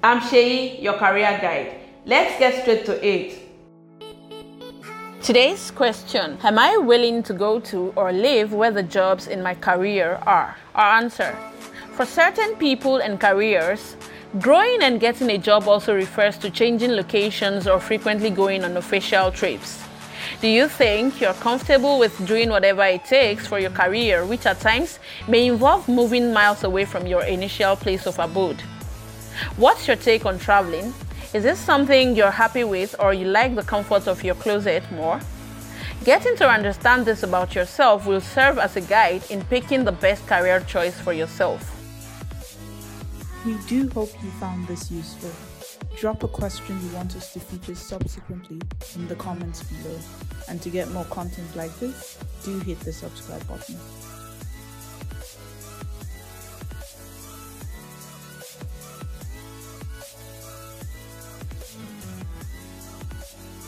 I'm Sheyi, your career guide. Let's get straight to it. Today's question Am I willing to go to or live where the jobs in my career are? Our answer For certain people and careers, growing and getting a job also refers to changing locations or frequently going on official trips. Do you think you're comfortable with doing whatever it takes for your career, which at times may involve moving miles away from your initial place of abode? What's your take on traveling? Is this something you're happy with or you like the comfort of your closet more? Getting to understand this about yourself will serve as a guide in picking the best career choice for yourself. We do hope you found this useful. Drop a question you want us to feature subsequently in the comments below. And to get more content like this, do hit the subscribe button.